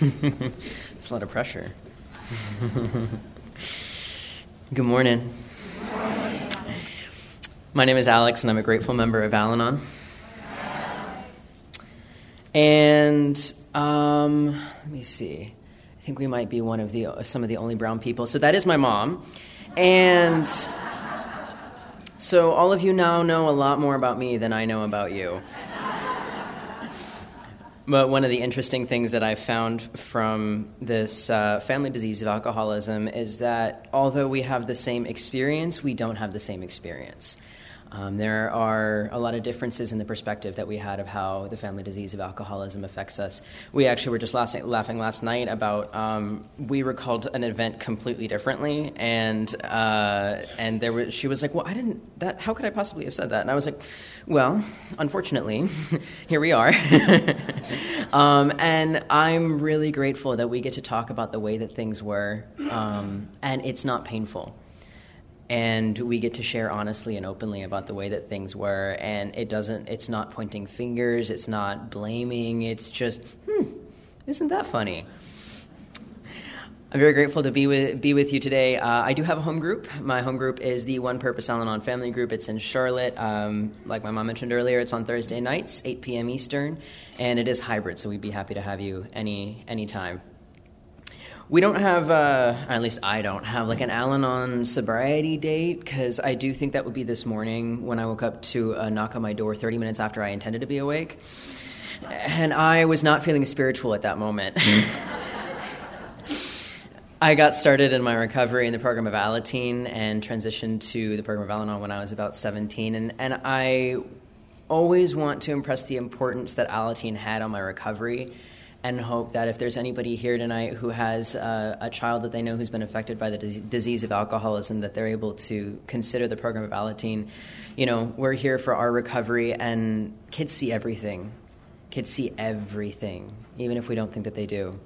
it's a lot of pressure. Good morning. My name is Alex, and I'm a grateful member of Al Anon. And um, let me see. I think we might be one of the some of the only brown people. So that is my mom, and so all of you now know a lot more about me than I know about you. But one of the interesting things that I found from this uh, family disease of alcoholism is that although we have the same experience, we don't have the same experience. Um, there are a lot of differences in the perspective that we had of how the family disease of alcoholism affects us. We actually were just last, laughing last night about um, we recalled an event completely differently, and uh, and there was she was like, "Well, I didn't that. How could I possibly have said that?" And I was like, "Well, unfortunately, here we are." um, and I'm really grateful that we get to talk about the way that things were, um, and it's not painful and we get to share honestly and openly about the way that things were and it doesn't it's not pointing fingers it's not blaming it's just hmm isn't that funny I'm very grateful to be with be with you today. Uh, I do have a home group. My home group is the One Purpose Al-Anon Family Group. It's in Charlotte. Um, like my mom mentioned earlier, it's on Thursday nights, 8 p.m. Eastern, and it is hybrid. So we'd be happy to have you any any time we don't have, uh, at least I don't have, like an Al Anon sobriety date because I do think that would be this morning when I woke up to a knock on my door 30 minutes after I intended to be awake. And I was not feeling spiritual at that moment. I got started in my recovery in the program of Alateen and transitioned to the program of Al Anon when I was about 17. And, and I always want to impress the importance that Alateen had on my recovery and hope that if there's anybody here tonight who has uh, a child that they know who's been affected by the disease of alcoholism, that they're able to consider the program of Alateen. You know, we're here for our recovery, and kids see everything. Kids see everything, even if we don't think that they do.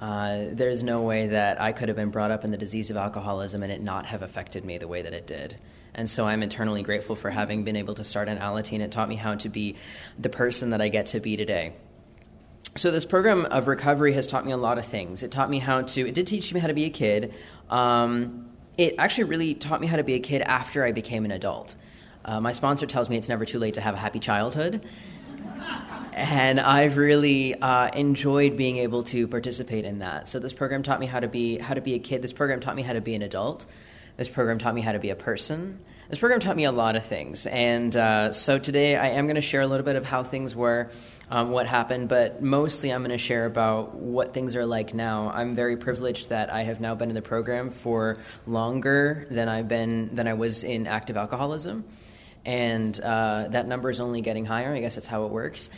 Uh, there's no way that I could have been brought up in the disease of alcoholism and it not have affected me the way that it did. And so I'm eternally grateful for having been able to start on Alateen. It taught me how to be the person that I get to be today so this program of recovery has taught me a lot of things. It taught me how to. It did teach me how to be a kid. Um, it actually really taught me how to be a kid after I became an adult. Uh, my sponsor tells me it's never too late to have a happy childhood. And I've really uh, enjoyed being able to participate in that. So this program taught me how to be how to be a kid. This program taught me how to be an adult. This program taught me how to be a person. This program taught me a lot of things. And uh, so today I am going to share a little bit of how things were um, what happened, but mostly I'm going to share about what things are like now. I'm very privileged that I have now been in the program for longer than I've been than I was in active alcoholism, and uh, that number is only getting higher. I guess that's how it works,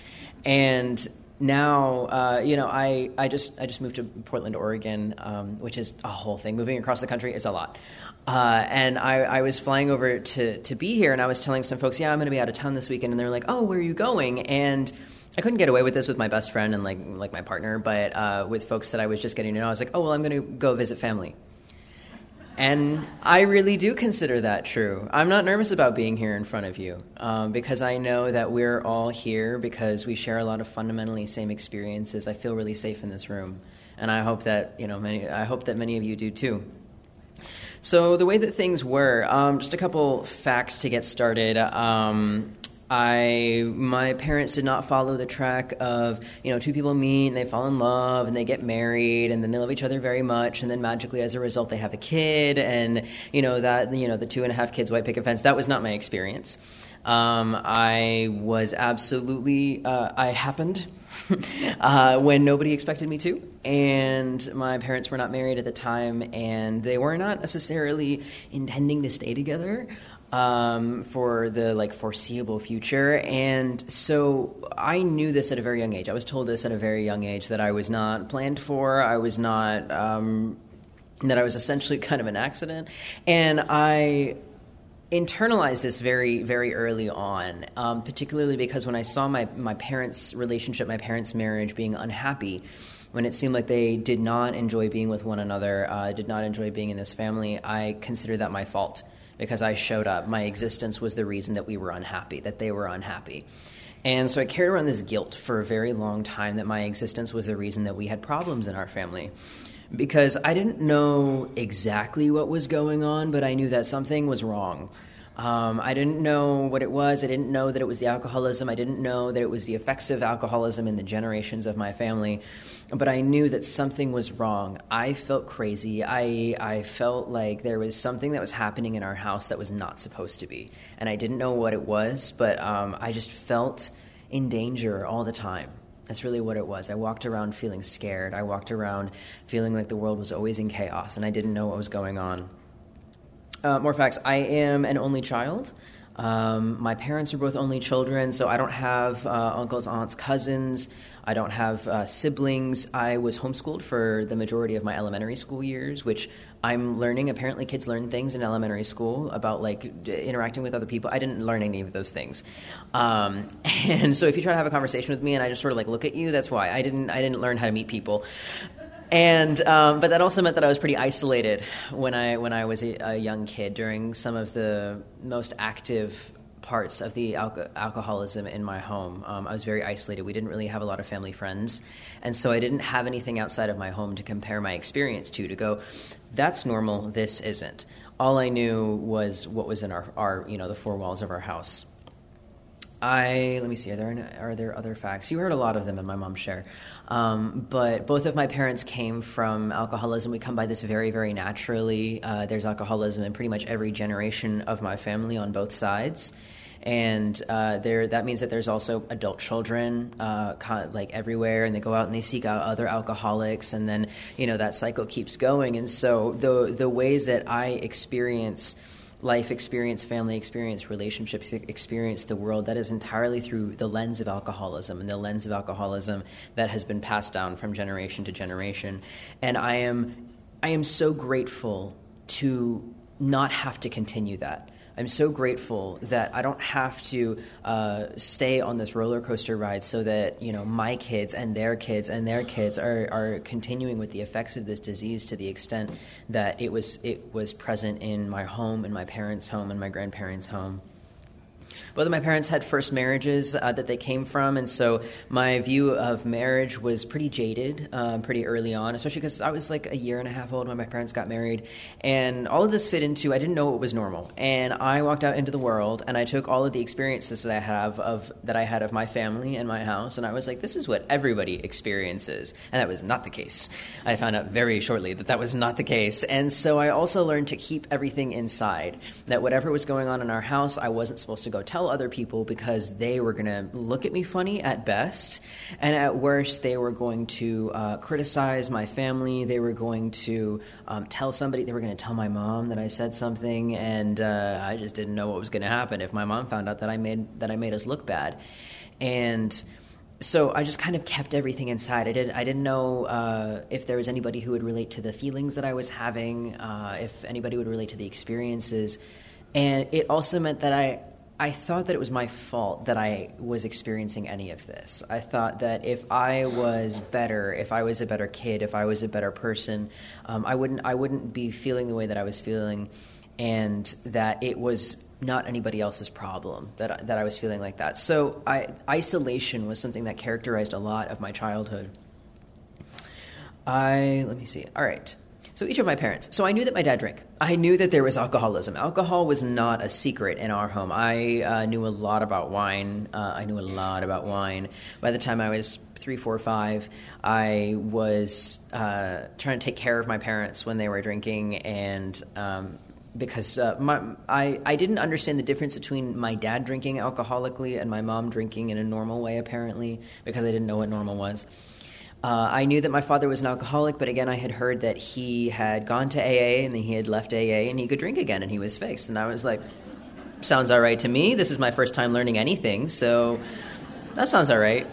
and now uh, you know I, I just I just moved to Portland, Oregon, um, which is a whole thing. Moving across the country is a lot. Uh, and I, I, was flying over to, to be here, and I was telling some folks, "Yeah, I'm going to be out of town this weekend," and they're like, "Oh, where are you going?" And I couldn't get away with this with my best friend and like like my partner, but uh, with folks that I was just getting to know, I was like, oh well, I'm going to go visit family. And I really do consider that true. I'm not nervous about being here in front of you um, because I know that we're all here because we share a lot of fundamentally same experiences. I feel really safe in this room, and I hope that you know many. I hope that many of you do too. So the way that things were, um, just a couple facts to get started. Um, I my parents did not follow the track of you know two people meet and they fall in love and they get married and then they love each other very much and then magically as a result they have a kid and you know that you know the two and a half kids white picket fence that was not my experience. Um, I was absolutely uh, I happened uh, when nobody expected me to. And my parents were not married at the time, and they were not necessarily intending to stay together um, for the like foreseeable future. And so I knew this at a very young age. I was told this at a very young age that I was not planned for. I was not. Um, that I was essentially kind of an accident, and I internalized this very very early on um, particularly because when i saw my, my parents relationship my parents marriage being unhappy when it seemed like they did not enjoy being with one another uh, did not enjoy being in this family i considered that my fault because I showed up. My existence was the reason that we were unhappy, that they were unhappy. And so I carried around this guilt for a very long time that my existence was the reason that we had problems in our family. Because I didn't know exactly what was going on, but I knew that something was wrong. Um, I didn't know what it was. I didn't know that it was the alcoholism. I didn't know that it was the effects of alcoholism in the generations of my family. But I knew that something was wrong. I felt crazy. I, I felt like there was something that was happening in our house that was not supposed to be. And I didn't know what it was, but um, I just felt in danger all the time. That's really what it was. I walked around feeling scared. I walked around feeling like the world was always in chaos and I didn't know what was going on. Uh, more facts I am an only child. Um, my parents are both only children, so I don't have uh, uncles, aunts, cousins. I don't have uh, siblings. I was homeschooled for the majority of my elementary school years, which I'm learning. Apparently, kids learn things in elementary school about like d- interacting with other people. I didn't learn any of those things, um, and so if you try to have a conversation with me and I just sort of like look at you, that's why I didn't. I didn't learn how to meet people and um, but that also meant that I was pretty isolated when I when I was a, a young kid during some of the most active parts of the alco- alcoholism in my home. Um, I was very isolated. We didn't really have a lot of family friends, and so I didn't have anything outside of my home to compare my experience to. To go, that's normal. This isn't. All I knew was what was in our, our you know the four walls of our house. I let me see. Are there are there other facts? You heard a lot of them in my mom's share, um, but both of my parents came from alcoholism. We come by this very very naturally. Uh, there's alcoholism in pretty much every generation of my family on both sides, and uh, there that means that there's also adult children uh, like everywhere, and they go out and they seek out other alcoholics, and then you know that cycle keeps going. And so the the ways that I experience life experience, family experience, relationships experience, the world, that is entirely through the lens of alcoholism and the lens of alcoholism that has been passed down from generation to generation. And I am, I am so grateful to not have to continue that. I'm so grateful that I don't have to uh, stay on this roller coaster ride so that you know my kids and their kids and their kids are, are continuing with the effects of this disease to the extent that it was it was present in my home, in my parents' home, and my grandparents' home both of my parents had first marriages uh, that they came from, and so my view of marriage was pretty jaded um, pretty early on, especially because I was like a year and a half old when my parents got married. And all of this fit into I didn't know what was normal. And I walked out into the world and I took all of the experiences that I have of that I had of my family and my house, and I was like, this is what everybody experiences. And that was not the case. I found out very shortly that that was not the case. And so I also learned to keep everything inside, that whatever was going on in our house, I wasn't supposed to go tell other people because they were going to look at me funny at best, and at worst, they were going to uh, criticize my family. They were going to um, tell somebody. They were going to tell my mom that I said something, and uh, I just didn't know what was going to happen if my mom found out that I made that I made us look bad, and so I just kind of kept everything inside. I didn't. I didn't know uh, if there was anybody who would relate to the feelings that I was having, uh, if anybody would relate to the experiences, and it also meant that I I thought that it was my fault that I was experiencing any of this. I thought that if I was better, if I was a better kid, if I was a better person, um, I wouldn't I wouldn't be feeling the way that I was feeling, and that it was not anybody else's problem that that I was feeling like that. So I, isolation was something that characterized a lot of my childhood. I let me see. All right. So each of my parents. So I knew that my dad drank. I knew that there was alcoholism. Alcohol was not a secret in our home. I uh, knew a lot about wine. Uh, I knew a lot about wine. By the time I was three, four, five, I was uh, trying to take care of my parents when they were drinking, and um, because uh, my, I, I didn't understand the difference between my dad drinking alcoholically and my mom drinking in a normal way, apparently, because I didn't know what normal was. Uh, I knew that my father was an alcoholic, but again, I had heard that he had gone to AA and then he had left AA and he could drink again and he was fixed. And I was like, sounds all right to me. This is my first time learning anything, so that sounds all right.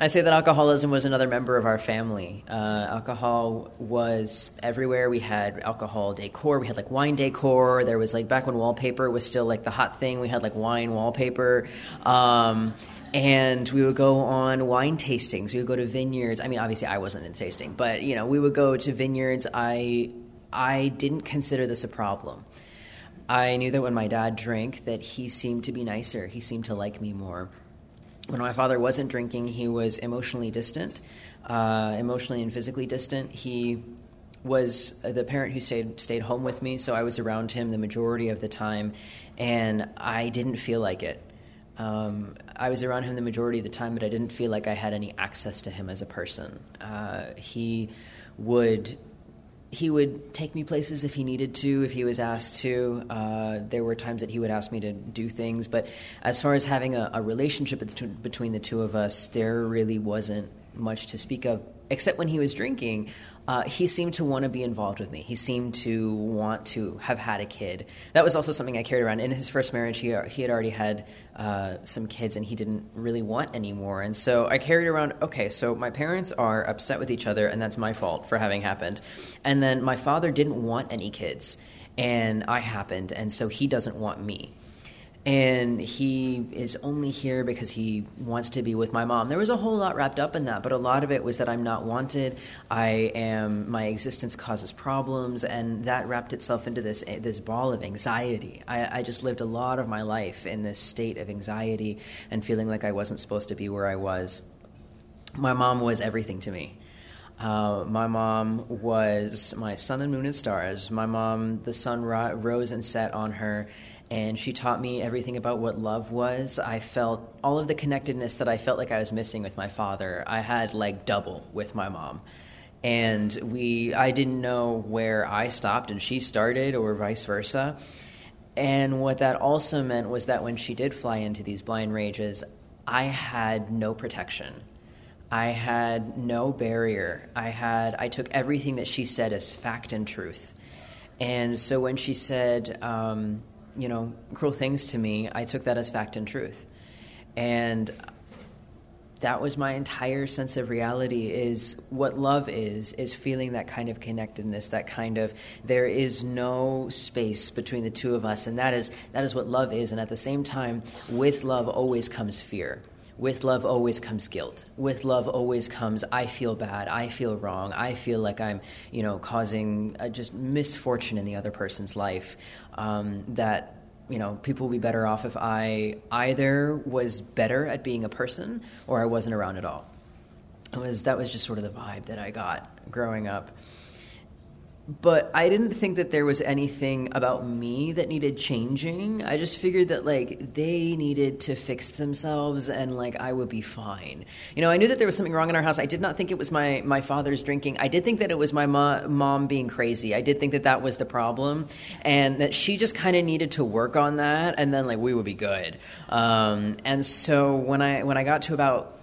I say that alcoholism was another member of our family. Uh, alcohol was everywhere. We had alcohol decor. We had like wine decor. There was like back when wallpaper was still like the hot thing. We had like wine wallpaper. Um, and we would go on wine tastings. We would go to vineyards. I mean, obviously, I wasn't in tasting, but you know, we would go to vineyards. I I didn't consider this a problem. I knew that when my dad drank, that he seemed to be nicer. He seemed to like me more. when my father wasn't drinking, he was emotionally distant, uh, emotionally and physically distant. He was the parent who stayed stayed home with me, so I was around him the majority of the time, and I didn't feel like it. Um, I was around him the majority of the time, but I didn't feel like I had any access to him as a person. Uh, he would he would take me places if he needed to, if he was asked to. Uh, there were times that he would ask me to do things, but as far as having a, a relationship between the two of us, there really wasn't much to speak of, except when he was drinking. Uh, he seemed to want to be involved with me. He seemed to want to have had a kid. That was also something I carried around. In his first marriage, he, he had already had uh, some kids and he didn't really want anymore. And so I carried around, okay, so my parents are upset with each other, and that's my fault for having happened. And then my father didn't want any kids, and I happened, and so he doesn't want me and he is only here because he wants to be with my mom. There was a whole lot wrapped up in that, but a lot of it was that I'm not wanted. I am my existence causes problems, and that wrapped itself into this this ball of anxiety. I, I just lived a lot of my life in this state of anxiety and feeling like I wasn't supposed to be where I was. My mom was everything to me. Uh, my mom was my sun and moon and stars. My mom, the sun ro- rose and set on her, and she taught me everything about what love was. I felt all of the connectedness that I felt like I was missing with my father. I had like double with my mom. And we I didn't know where I stopped and she started or vice versa. And what that also meant was that when she did fly into these blind rages, I had no protection. I had no barrier. I had I took everything that she said as fact and truth. And so when she said, um, you know, cruel things to me, I took that as fact and truth. And that was my entire sense of reality is what love is is feeling that kind of connectedness that kind of there is no space between the two of us. And that is that is what love is. And at the same time with love always comes fear. With love always comes guilt. With love always comes i feel bad i feel wrong i feel like i'm you know causing just misfortune in the other person's life um, that you know people would be better off if i either was better at being a person or i wasn't around at all. It was that was just sort of the vibe that i got growing up but I didn't think that there was anything about me that needed changing. I just figured that like they needed to fix themselves and like I would be fine. You know, I knew that there was something wrong in our house. I did not think it was my my father's drinking. I did think that it was my mo- mom being crazy. I did think that that was the problem, and that she just kind of needed to work on that, and then like we would be good. Um, and so when I when I got to about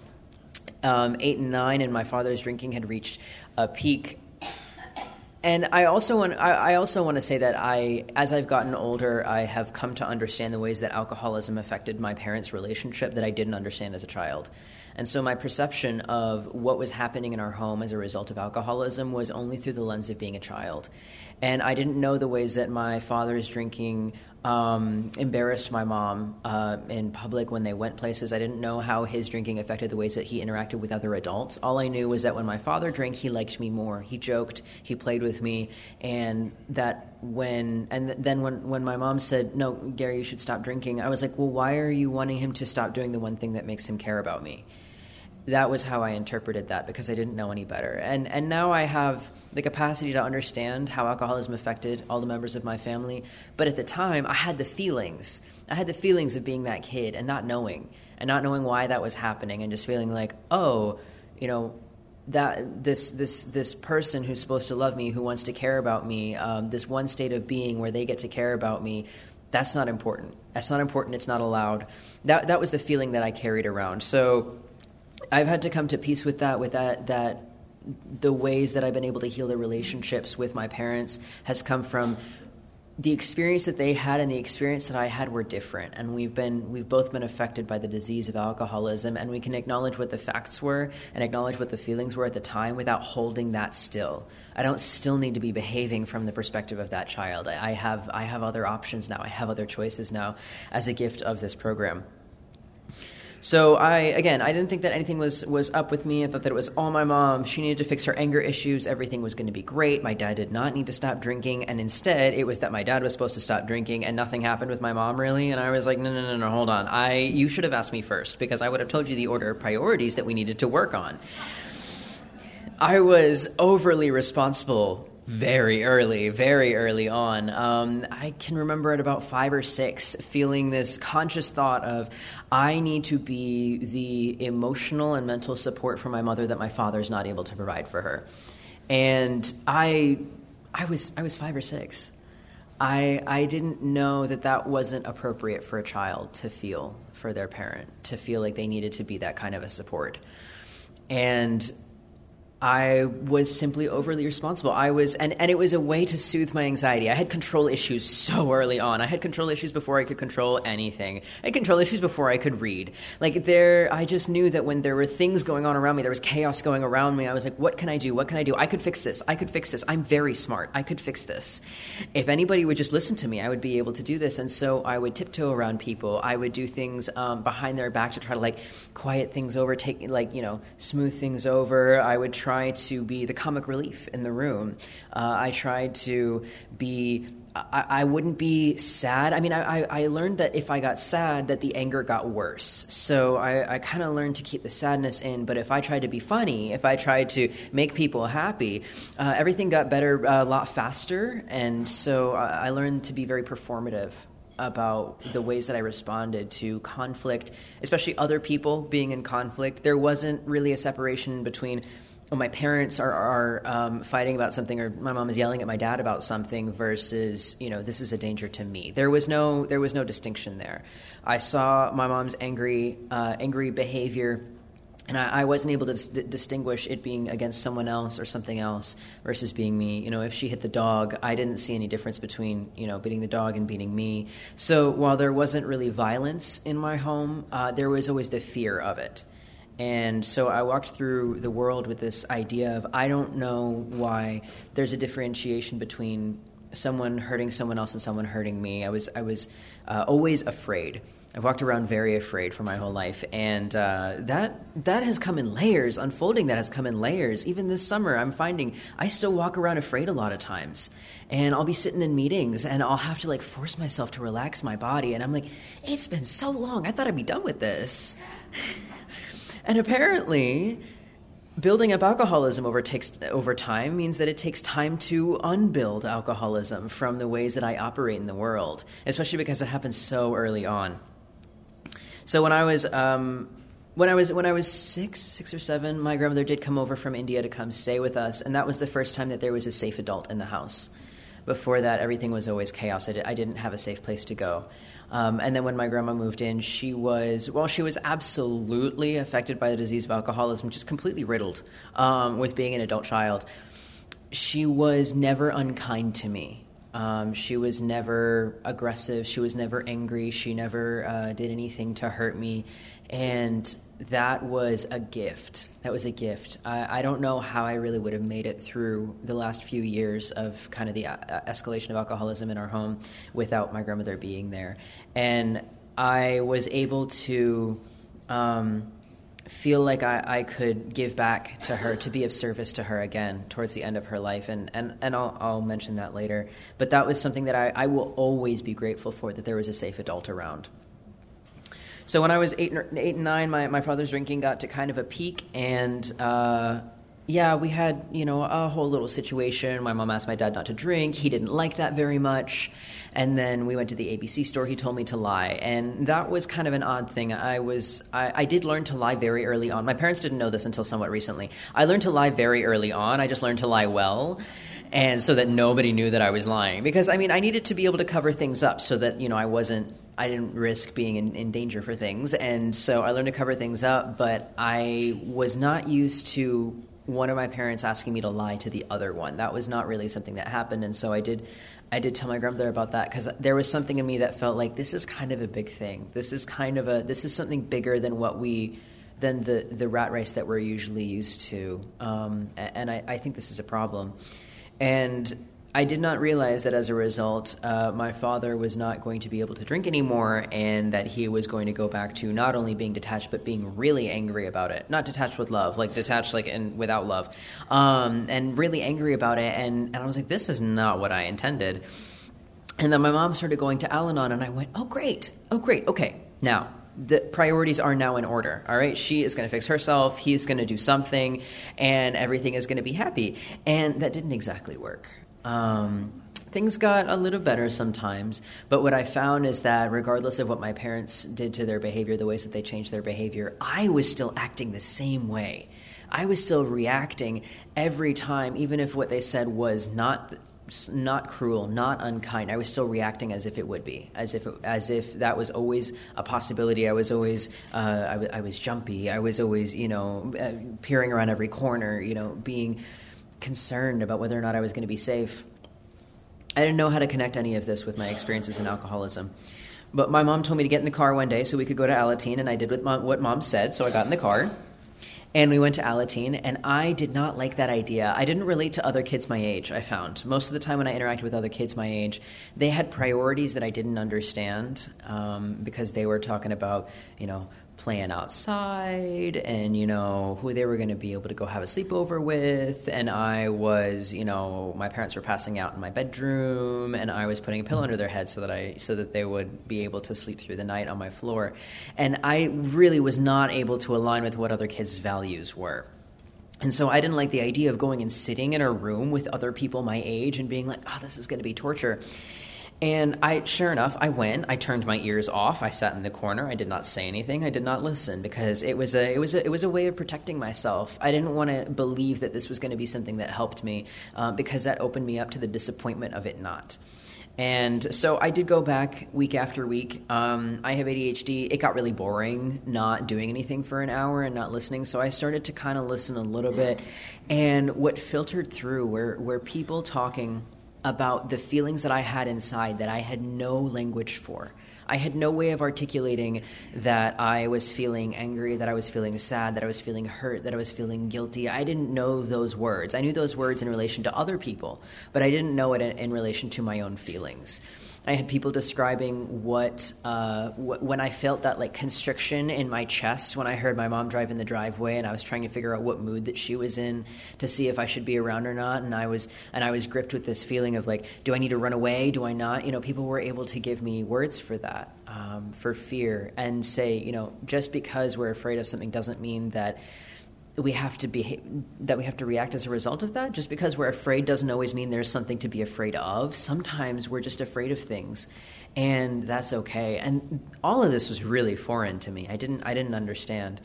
um, eight and nine, and my father's drinking had reached a peak and I also want I, I also want to say that I, as I've gotten older, I have come to understand the ways that alcoholism affected my parents' relationship that I didn't understand as a child. And so my perception of what was happening in our home as a result of alcoholism was only through the lens of being a child. And I didn't know the ways that my father's drinking um, embarrassed my mom uh, in public when they went places. I didn't know how his drinking affected the ways that he interacted with other adults. All I knew was that when my father drank, he liked me more. He joked, he played with me, and that when and then when when my mom said, "No, Gary, you should stop drinking," I was like, "Well, why are you wanting him to stop doing the one thing that makes him care about me?" That was how I interpreted that because I didn't know any better. And and now I have the capacity to understand how alcoholism affected all the members of my family. But at the time, I had the feelings. I had the feelings of being that kid and not knowing and not knowing why that was happening and just feeling like, oh, you know, that this this this person who's supposed to love me, who wants to care about me, um, this one state of being where they get to care about me, that's not important. That's not important. It's not allowed. That that was the feeling that I carried around. So I've had to come to peace with that, with that, that the ways that I've been able to heal the relationships with my parents has come from the experience that they had and the experience that I had were different, and we've been we've both been affected by the disease of alcoholism, and we can acknowledge what the facts were and acknowledge what the feelings were at the time without holding that still. I don't still need to be behaving from the perspective of that child. I have I have other options now. I have other choices now as a gift of this program. So I again, I didn't think that anything was was up with me. I thought that it was all my mom. She needed to fix her anger issues. Everything was going to be great. My dad did not need to stop drinking, and instead, it was that my dad was supposed to stop drinking, and nothing happened with my mom really. And I was like, no, no, no, no, hold on. I you should have asked me first because I would have told you the order of priorities that we needed to work on. I was overly responsible very early, very early on. Um, I can remember at about five or six feeling this conscious thought of, I need to be the emotional and mental support for my mother that my father is not able to provide for her. And I, I was, I was five or six. I, I didn't know that that wasn't appropriate for a child to feel for their parent, to feel like they needed to be that kind of a support. And I was simply overly responsible. I was, and, and it was a way to soothe my anxiety. I had control issues so early on. I had control issues before I could control anything. I had control issues before I could read. Like there, I just knew that when there were things going on around me, there was chaos going around me. I was like, what can I do? What can I do? I could fix this. I could fix this. I'm very smart. I could fix this. If anybody would just listen to me, I would be able to do this. And so I would tiptoe around people. I would do things um, behind their back to try to like quiet things over, take like you know, smooth things over. I would try to be the comic relief in the room. Uh, I tried to be I, I, wouldn't be sad. I mean, I, I, learned that if I got sad, that the anger got worse. So I, I kind of learned to keep the sadness in. But if I tried to be funny, if I tried to make people happy, uh, everything got better uh, a lot faster. And so I, I learned to be very performative about the ways that I responded to conflict, especially other people being in conflict. There wasn't really a separation between oh, my parents are, are um, fighting about something, or my mom is yelling at my dad about something, versus you know this is a danger to me. There was no there was no distinction there. I saw my mom's angry uh, angry behavior. And I, I wasn't able to dis- distinguish it being against someone else or something else versus being me. You know, if she hit the dog, I didn't see any difference between you know beating the dog and beating me. So while there wasn't really violence in my home, uh, there was always the fear of it. And so I walked through the world with this idea of I don't know why there's a differentiation between someone hurting someone else and someone hurting me. I was I was uh, always afraid. I've walked around very afraid for my whole life, and uh, that that has come in layers. Unfolding that has come in layers. Even this summer, I'm finding I still walk around afraid a lot of times, and I'll be sitting in meetings, and I'll have to like force myself to relax my body, and I'm like, it's been so long. I thought I'd be done with this. And apparently, building up alcoholism over, takes, over time means that it takes time to unbuild alcoholism from the ways that I operate in the world, especially because it happens so early on. So when I was um, when I was when I was six, six or seven, my grandmother did come over from India to come stay with us, and that was the first time that there was a safe adult in the house. Before that, everything was always chaos. I, did, I didn't have a safe place to go. Um, and then when my grandma moved in, she was, well, she was absolutely affected by the disease of alcoholism, just completely riddled um, with being an adult child. She was never unkind to me. Um, she was never aggressive. She was never angry. She never uh, did anything to hurt me. And that was a gift. That was a gift. I, I, don't know how I really would have made it through the last few years of kind of the uh, escalation of alcoholism in our home without my grandmother being there. And I was able to um, feel like I, I, could give back to her, to be of service to her again towards the end of her life. And, and, and I'll, I'll mention that later. But that was something that I, I will always be grateful for that there was a safe adult around. So when I was eight, eight and nine, my, my father's drinking got to kind of a peak, and uh, yeah, we had you know a whole little situation. My mom asked my dad not to drink. He didn't like that very much, and then we went to the ABC store. He told me to lie, and that was kind of an odd thing. I was I, I did learn to lie very early on. My parents didn't know this until somewhat recently. I learned to lie very early on. I just learned to lie well and so that nobody knew that I was lying. Because I mean, I needed to be able to cover things up so that you know I wasn't I didn't risk being in, in, danger for things. And so I learned to cover things up, but I was not used to one of my parents asking me to lie to the other one. That was not really something that happened. And so I did. I did tell my grandmother about that because there was something in me that felt like this is kind of a big thing. This is kind of a this is something bigger than what we than the the rat race that we're usually used to. Um, and I, I think this is a problem. And I did not realize that as a result, uh, my father was not going to be able to drink anymore, and that he was going to go back to not only being detached but being really angry about it. Not detached with love, like detached like and without love, um, and really angry about it. And and I was like, this is not what I intended. And then my mom started going to Al Anon, and I went, oh great, oh great, okay, now the priorities are now in order. All right, she is going to fix herself. He's going to do something, and everything is going to be happy. And that didn't exactly work. Um, things got a little better sometimes, but what I found is that regardless of what my parents did to their behavior, the ways that they changed their behavior, I was still acting the same way. I was still reacting every time, even if what they said was not not cruel, not unkind. I was still reacting as if it would be, as if it, as if that was always a possibility. I was always uh, I, w- I was jumpy. I was always you know uh, peering around every corner. You know, being concerned about whether or not I was going to be safe. I didn't know how to connect any of this with my experiences in alcoholism. But my mom told me to get in the car one day so we could go to Alateen, and I did what mom, said, so I got in the car. And we went to Alateen, and I did not like that idea. I didn't relate to other kids my age, I found. Most of the time when I interacted with other kids my age, they had priorities that I didn't understand um, because they were talking about, you know, playing outside and you know who they were going to be able to go have a sleepover with. And i was you know my parents were passing out in my bedroom and i was putting a pillow mm-hmm. under their head so that i so that they would be able to sleep through the night on my floor. And i really was not able to align with what other kids values were. And so I didn't like the idea of going and sitting in a room with other people my age and being like, oh, this is going to be torture. And I, sure enough, I went. I turned my ears off. I sat in the corner. I did not say anything. I did not listen because it was a, it was a, it was a way of protecting myself. I didn't want to believe that this was going to be something that helped me uh, because that opened me up to the disappointment of it not. And so I did go back week after week. Um, I have ADHD. It got really boring not doing anything for an hour and not listening. So I started to kind of listen a little bit. And what filtered through were, were people talking about the feelings that I had inside that I had no language for. I had no way of articulating that I was feeling angry, that I was feeling sad, that I was feeling hurt, that I was feeling guilty. I didn't know those words. I knew those words in relation to other people, but I didn't know it in, relation to my own feelings. I had people describing what, uh, wh- when I felt that like constriction in my chest when I heard my mom drive in the driveway, and I was trying to figure out what mood that she was in to see if I should be around or not. And I was and I was gripped with this feeling of like, do I need to run away? Do I not? You know, people were able to give me words for that, um, for fear, and say, you know, just because we're afraid of something doesn't mean that we have to be that we have to react as a result of that? Just because we're afraid doesn't always mean there's something to be afraid of. Sometimes we're just afraid of things and that's okay. And all of this was really foreign to me. I didn't i didn't understand.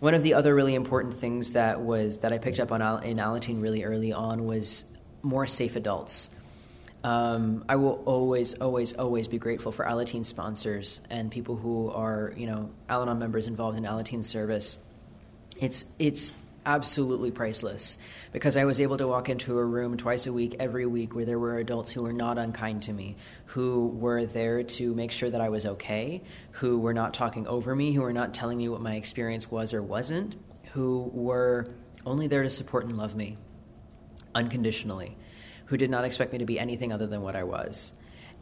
One of the other really important things that was that i picked up on in alateen really early on was more safe adults. Um, I will always, always, always be grateful for Alateen sponsors and people who are, you know, Al Anon members involved in Alateen service it's it's absolutely priceless because I was able to walk into a room twice a week, every week, where there were adults who were not unkind to me, who were there to make sure that I was okay, who were not talking over me, who were not telling me what my experience was or wasn't, who were only there to support and love me unconditionally, who did not expect me to be anything other than what I was.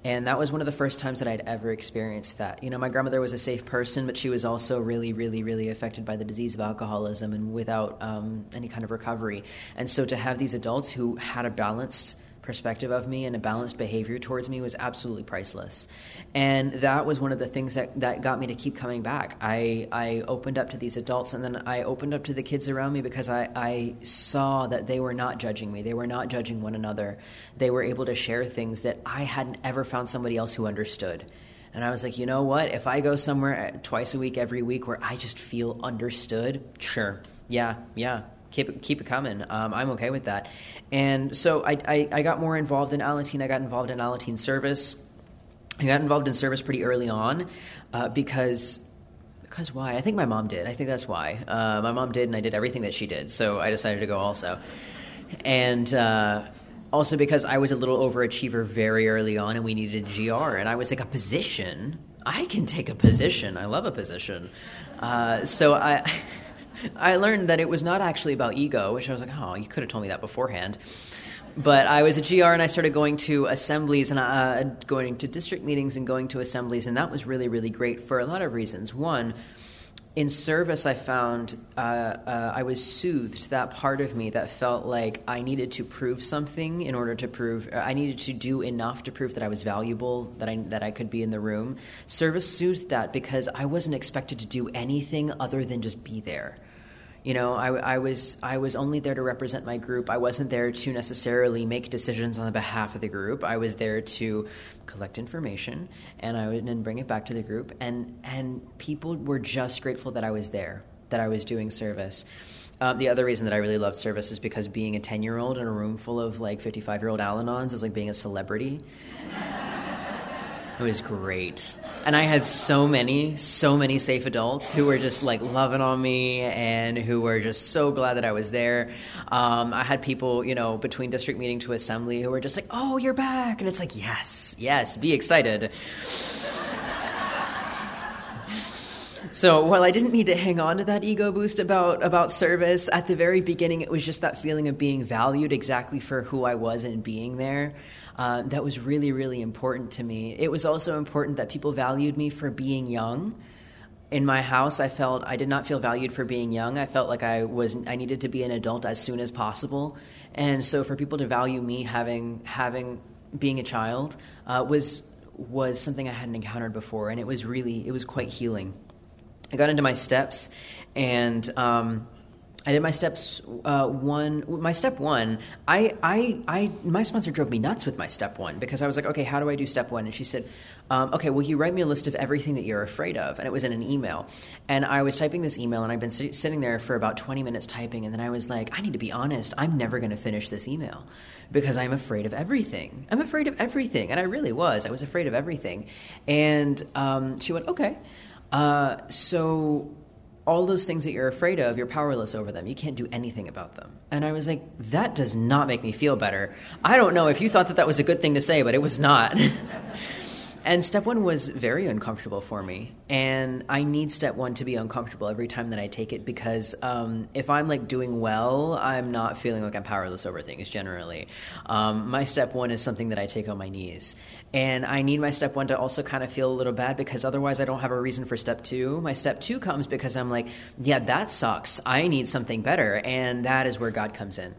And that was one of the first times that I'd ever experienced that. You know, my grandmother was a safe person, but she was also really, really, really affected by the disease of alcoholism and without um, any kind of recovery. And so to have these adults who had a balanced perspective of me and a balanced behavior towards me was absolutely priceless. And that was one of the things that, that got me to keep coming back. I, I opened up to these adults and then I opened up to the kids around me because I, I saw that they were not judging me. They were not judging one another. They were able to share things that I hadn't ever found somebody else who understood. And I was like, you know what? If I go somewhere twice a week, every week, where I just feel understood, sure. Yeah, yeah, keep it, keep it coming. Um, I'm okay with that. And so I, I, I, got more involved in Alateen. I got involved in Alateen service. I got involved in service pretty early on uh, because because why? I think my mom did. I think that's why. Uh, my mom did, and I did everything that she did. So I decided to go also. And uh, also because I was a little overachiever very early on, and we needed a GR, and I was like a position. I can take a position. I love a position. Uh, so I. I learned that it was not actually about ego, which I was like, oh, you could have told me that beforehand. but I was a GR and I started going to assemblies and uh, going to district meetings and going to assemblies, and that was really, really great for a lot of reasons. One, in service, I found uh, uh, I was soothed. That part of me that felt like I needed to prove something in order to prove I needed to do enough to prove that I was valuable, that I that I could be in the room. Service soothed that because I wasn't expected to do anything other than just be there. You know, I, I, was I was only there to represent my group. I wasn't there to necessarily make decisions on the behalf of the group. I was there to collect information and I would then bring it back to the group. And and people were just grateful that I was there, that I was doing service. Um, the other reason that I really loved service is because being a ten year old in a room full of like fifty five year old Al-Anons is like being a celebrity. It was great. And I had so many, so many safe adults who were just like loving on me and who were just so glad that I was there. Um, I had people, you know, between district meeting to assembly who were just like, oh, you're back. And it's like, yes, yes, be excited. So while I didn't need to hang on to that ego boost about about service at the very beginning, it was just that feeling of being valued exactly for who I was and being there uh, that was really, really important to me. It was also important that people valued me for being young. In my house, I felt I did not feel valued for being young. I felt like I was I needed to be an adult as soon as possible, and so for people to value me having having being a child uh, was was something I hadn't encountered before, and it was really it was quite healing. I got into my steps, and um, I did my steps uh, one. My step one, I, I, I, my sponsor drove me nuts with my step one because I was like, okay, how do I do step one? And she said, um, okay, well, you write me a list of everything that you're afraid of, and it was in an email. And I was typing this email, and I'd been sit- sitting there for about 20 minutes typing, and then I was like, I need to be honest. I'm never going to finish this email because I'm afraid of everything. I'm afraid of everything, and I really was. I was afraid of everything. And um, she went, okay. Uh, so all those things that you're afraid of, you're powerless over them. You can't do anything about them. And I was like, that does not make me feel better. I don't know if you thought that that was a good thing to say, but it was not. and step one was very uncomfortable for me. And I need step one to be uncomfortable every time that I take it because um, if I'm like doing well, I'm not feeling like I'm powerless over things generally. Um, my step one is something that I take on my knees. And I need my step one to also kind of feel a little bad because otherwise I don't have a reason for step two. My step two comes because I'm like, yeah, that sucks. I need something better. And that is where God comes in.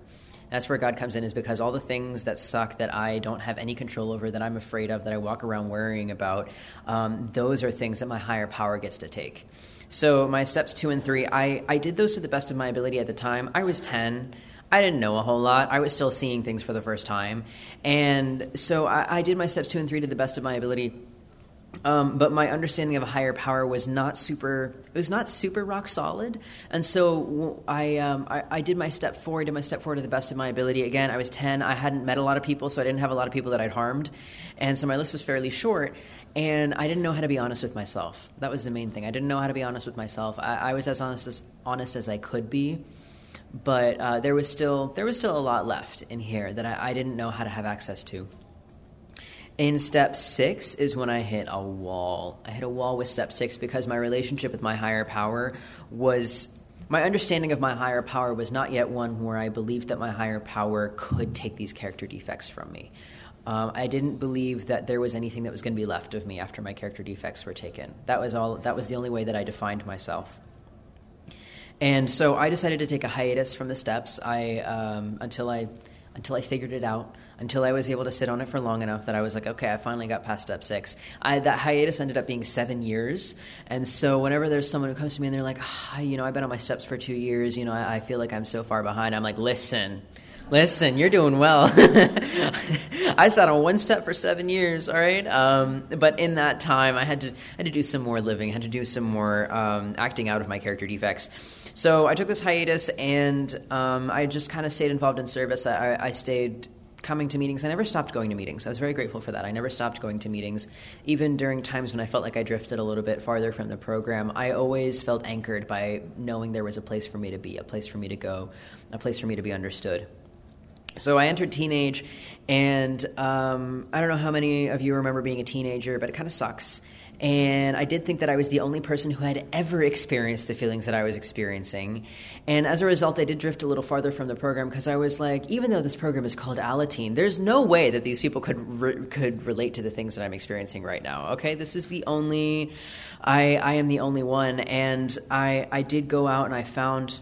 That's where God comes in, is because all the things that suck that I don't have any control over, that I'm afraid of, that I walk around worrying about, um, those are things that my higher power gets to take. So, my steps two and three, I, I did those to the best of my ability at the time. I was 10. I didn't know a whole lot. I was still seeing things for the first time. And so I, I did my steps two and three to the best of my ability. Um, but my understanding of a higher power was not super. It was not super rock solid, and so I, um, I, I did my step forward, did my step forward to the best of my ability. Again, I was ten. I hadn't met a lot of people, so I didn't have a lot of people that I'd harmed, and so my list was fairly short. And I didn't know how to be honest with myself. That was the main thing. I didn't know how to be honest with myself. I, I was as honest as honest as I could be but uh, there was still there was still a lot left in here that I, I didn't know how to have access to. In step six is when I hit a wall. I hit a wall with step six because my relationship with my higher power was my understanding of my higher power was not yet one where I believed that my higher power could take these character defects from me. Um, I didn't believe that there was anything that was going to be left of me after my character defects were taken. That was all. That was the only way that I defined myself. And so I decided to take a hiatus from the steps. I um, until I until I figured it out. Until I was able to sit on it for long enough that I was like, okay, I finally got past step six. I, that hiatus ended up being seven years, and so whenever there's someone who comes to me and they're like, ah, you know, I've been on my steps for two years, you know, I, I feel like I'm so far behind. I'm like, listen, listen, you're doing well. I sat on one step for seven years, all right. Um, but in that time, I had to had to do some more living, had to do some more um, acting out of my character defects. So I took this hiatus and um, I just kind of stayed involved in service. I, I, stayed coming to meetings. I never stopped going to meetings. I was very grateful for that. I never stopped going to meetings. Even during times when I felt like I drifted a little bit farther from the program, I always felt anchored by knowing there was a place for me to be, a place for me to go, a place for me to be understood. So I entered teenage, and um, I don't know how many of you remember being a teenager, but it kind of sucks And I did think that I was the only person who had ever experienced the feelings that I was experiencing. And as a result, I did drift a little farther from the program because I was like, even though this program is called Alateen, there's no way that these people could re- could relate to the things that I'm experiencing right now. Okay, this is the only, I I am the only one, and I I did go out and I found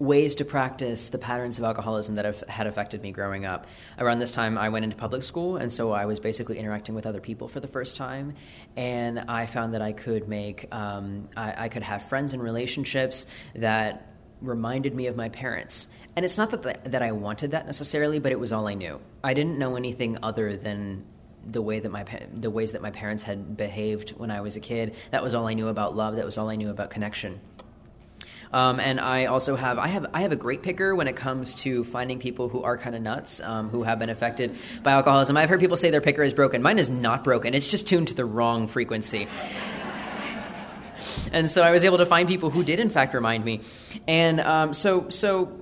ways to practice the patterns of alcoholism that have had affected me growing up. Around this time, I went into public school, and so I was basically interacting with other people for the first time. And I found that I could make, um, I, I could have friends and relationships that reminded me of my parents. And it's not that the, that I wanted that necessarily, but it was all I knew. I didn't know anything other than the way that my the ways that my parents had behaved when I was a kid. That was all I knew about love. That was all I knew about connection. Um, and I also have I have I have a great picker when it comes to finding people who are kind of nuts um, who have been affected by alcoholism. I've heard people say their picker is broken. Mine is not broken. It's just tuned to the wrong frequency. and so I was able to find people who did in fact remind me. And um, so so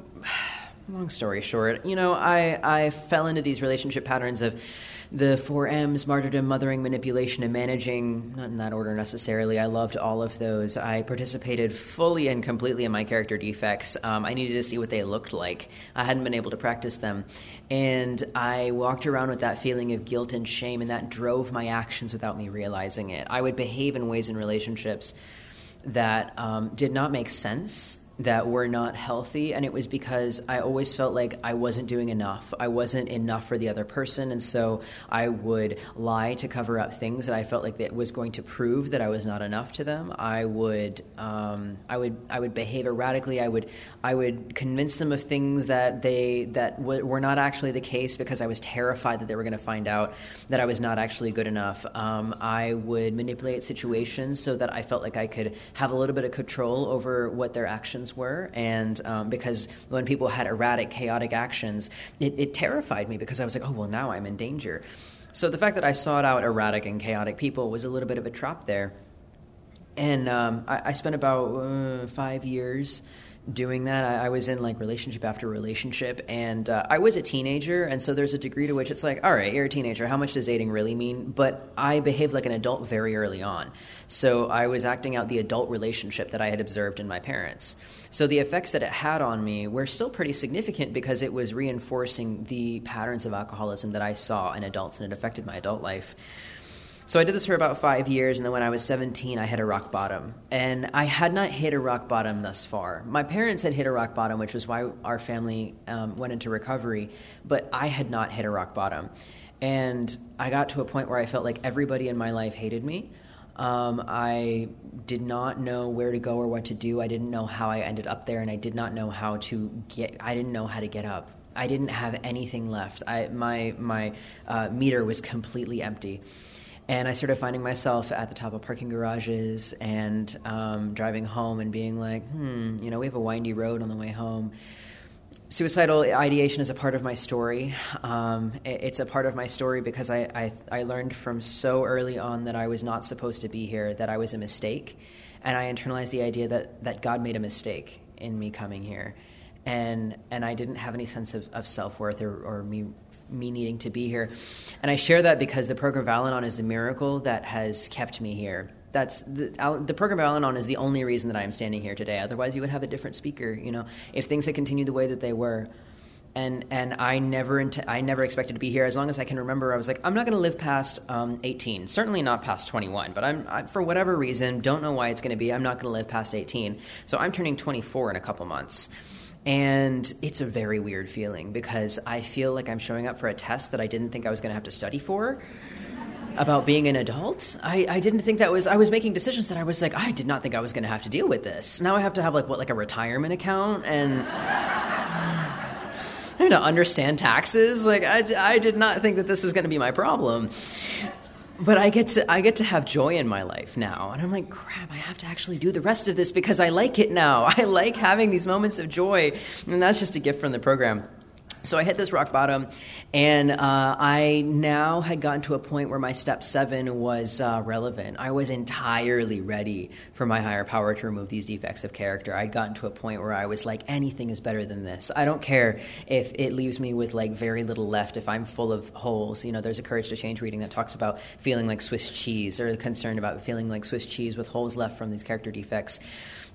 long story short, you know, I I fell into these relationship patterns of the four M's martyrdom, mothering, manipulation, and managing, not in that order necessarily. I loved all of those. I participated fully and completely in my character defects. Um, I needed to see what they looked like. I hadn't been able to practice them. And I walked around with that feeling of guilt and shame, and that drove my actions without me realizing it. I would behave in ways in relationships that um, did not make sense that were not healthy and it was because I always felt like I wasn't doing enough. I wasn't enough for the other person and so I would lie to cover up things that I felt like that was going to prove that I was not enough to them. I would um, I would I would behave erratically. I would I would convince them of things that they that w- were not actually the case because I was terrified that they were going to find out that I was not actually good enough. Um, I would manipulate situations so that I felt like I could have a little bit of control over what their actions actions were, and um, because when people had erratic, chaotic actions, it, it terrified me because I was like, oh, well, now I'm in danger. So the fact that I sought out erratic and chaotic people was a little bit of a trap there. And um, I, I, spent about uh, five years doing that. I, I, was in like relationship after relationship, and uh, I was a teenager, and so there's a degree to which it's like, all right, you're a teenager. How much does dating really mean? But I behaved like an adult very early on, so I was acting out the adult relationship that I had observed in my parents. So the effects that it had on me were still pretty significant because it was reinforcing the patterns of alcoholism that I saw in adults, and it affected my adult life. So I did this for about five years, and then when I was 17, I hit a rock bottom. And I had not hit a rock bottom thus far. My parents had hit a rock bottom, which was why our family um, went into recovery, but I had not hit a rock bottom. And I got to a point where I felt like everybody in my life hated me. Um, I did not know where to go or what to do. I didn't know how I ended up there, and I did not know how to get. I didn't know how to get up. I didn't have anything left. I, my my uh, meter was completely empty. And I started finding myself at the top of parking garages and um, driving home and being like, hmm, you know, we have a windy road on the way home. Suicidal ideation is a part of my story. Um, it's a part of my story because I, I, I learned from so early on that I was not supposed to be here, that I was a mistake. And I internalized the idea that, that God made a mistake in me coming here. And, and I didn't have any sense of, of self worth or, or me me needing to be here. And I share that because the program of Al Anon is a miracle that has kept me here. That's the, the program of Al Anon is the only reason that I am standing here today. Otherwise, you would have a different speaker. You know, if things had continued the way that they were, and and I never I never expected to be here. As long as I can remember, I was like, I'm not going to live past um, 18. Certainly not past 21. But I'm I, for whatever reason, don't know why it's going to be. I'm not going to live past 18. So I'm turning 24 in a couple months. And it's a very weird feeling because I feel like I'm showing up for a test that I didn't think I was going to have to study for about being an adult. I, I didn't think that was, I was making decisions that I was like, I did not think I was going to have to deal with this. Now I have to have like, what, like a retirement account and. I have to understand taxes. Like I, I did not think that this was going to be my problem but I get to I get to have joy in my life now, and I'm like, crap! I have to actually do the rest of this because I like it now. I like having these moments of joy, and that's just a gift from the program. So I hit this rock bottom, and uh, I now had gotten to a point where my step seven was uh, relevant. I was entirely ready for my higher power to remove these defects of character. I'd gotten to a point where I was like, anything is better than this. I don't care if it leaves me with like very little left, if I'm full of holes. You know, there's a Courage to Change reading that talks about feeling like Swiss cheese or concerned about feeling like Swiss cheese with holes left from these character defects.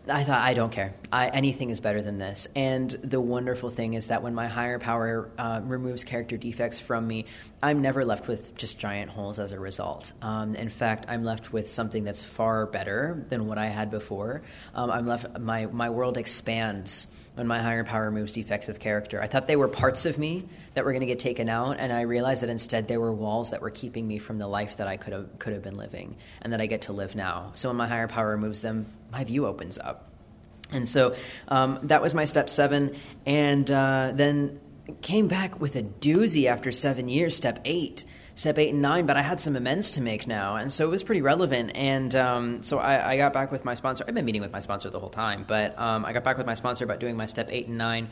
I thought, I don't care. I, anything is better than this. And the wonderful thing is that when my higher power uh, removes character defects from me, I'm never left with just giant holes as a result. Um, in fact, I'm left with something that's far better than what I had before. Um, I'm left, my, my world expands when my higher power removes defects of character. I thought they were parts of me that were going to get taken out, and I realized that instead they were walls that were keeping me from the life that I could have could have been living, and that I get to live now. So when my higher power removes them, my view opens up. And so um, that was my step seven, and uh, then came back with a doozy after seven years, step eight step eight and nine, but I had some amends to make now, and so it was pretty relevant. And um, so I, I, got back with my sponsor. I've been meeting with my sponsor the whole time, but um, I got back with my sponsor about doing my step eight and nine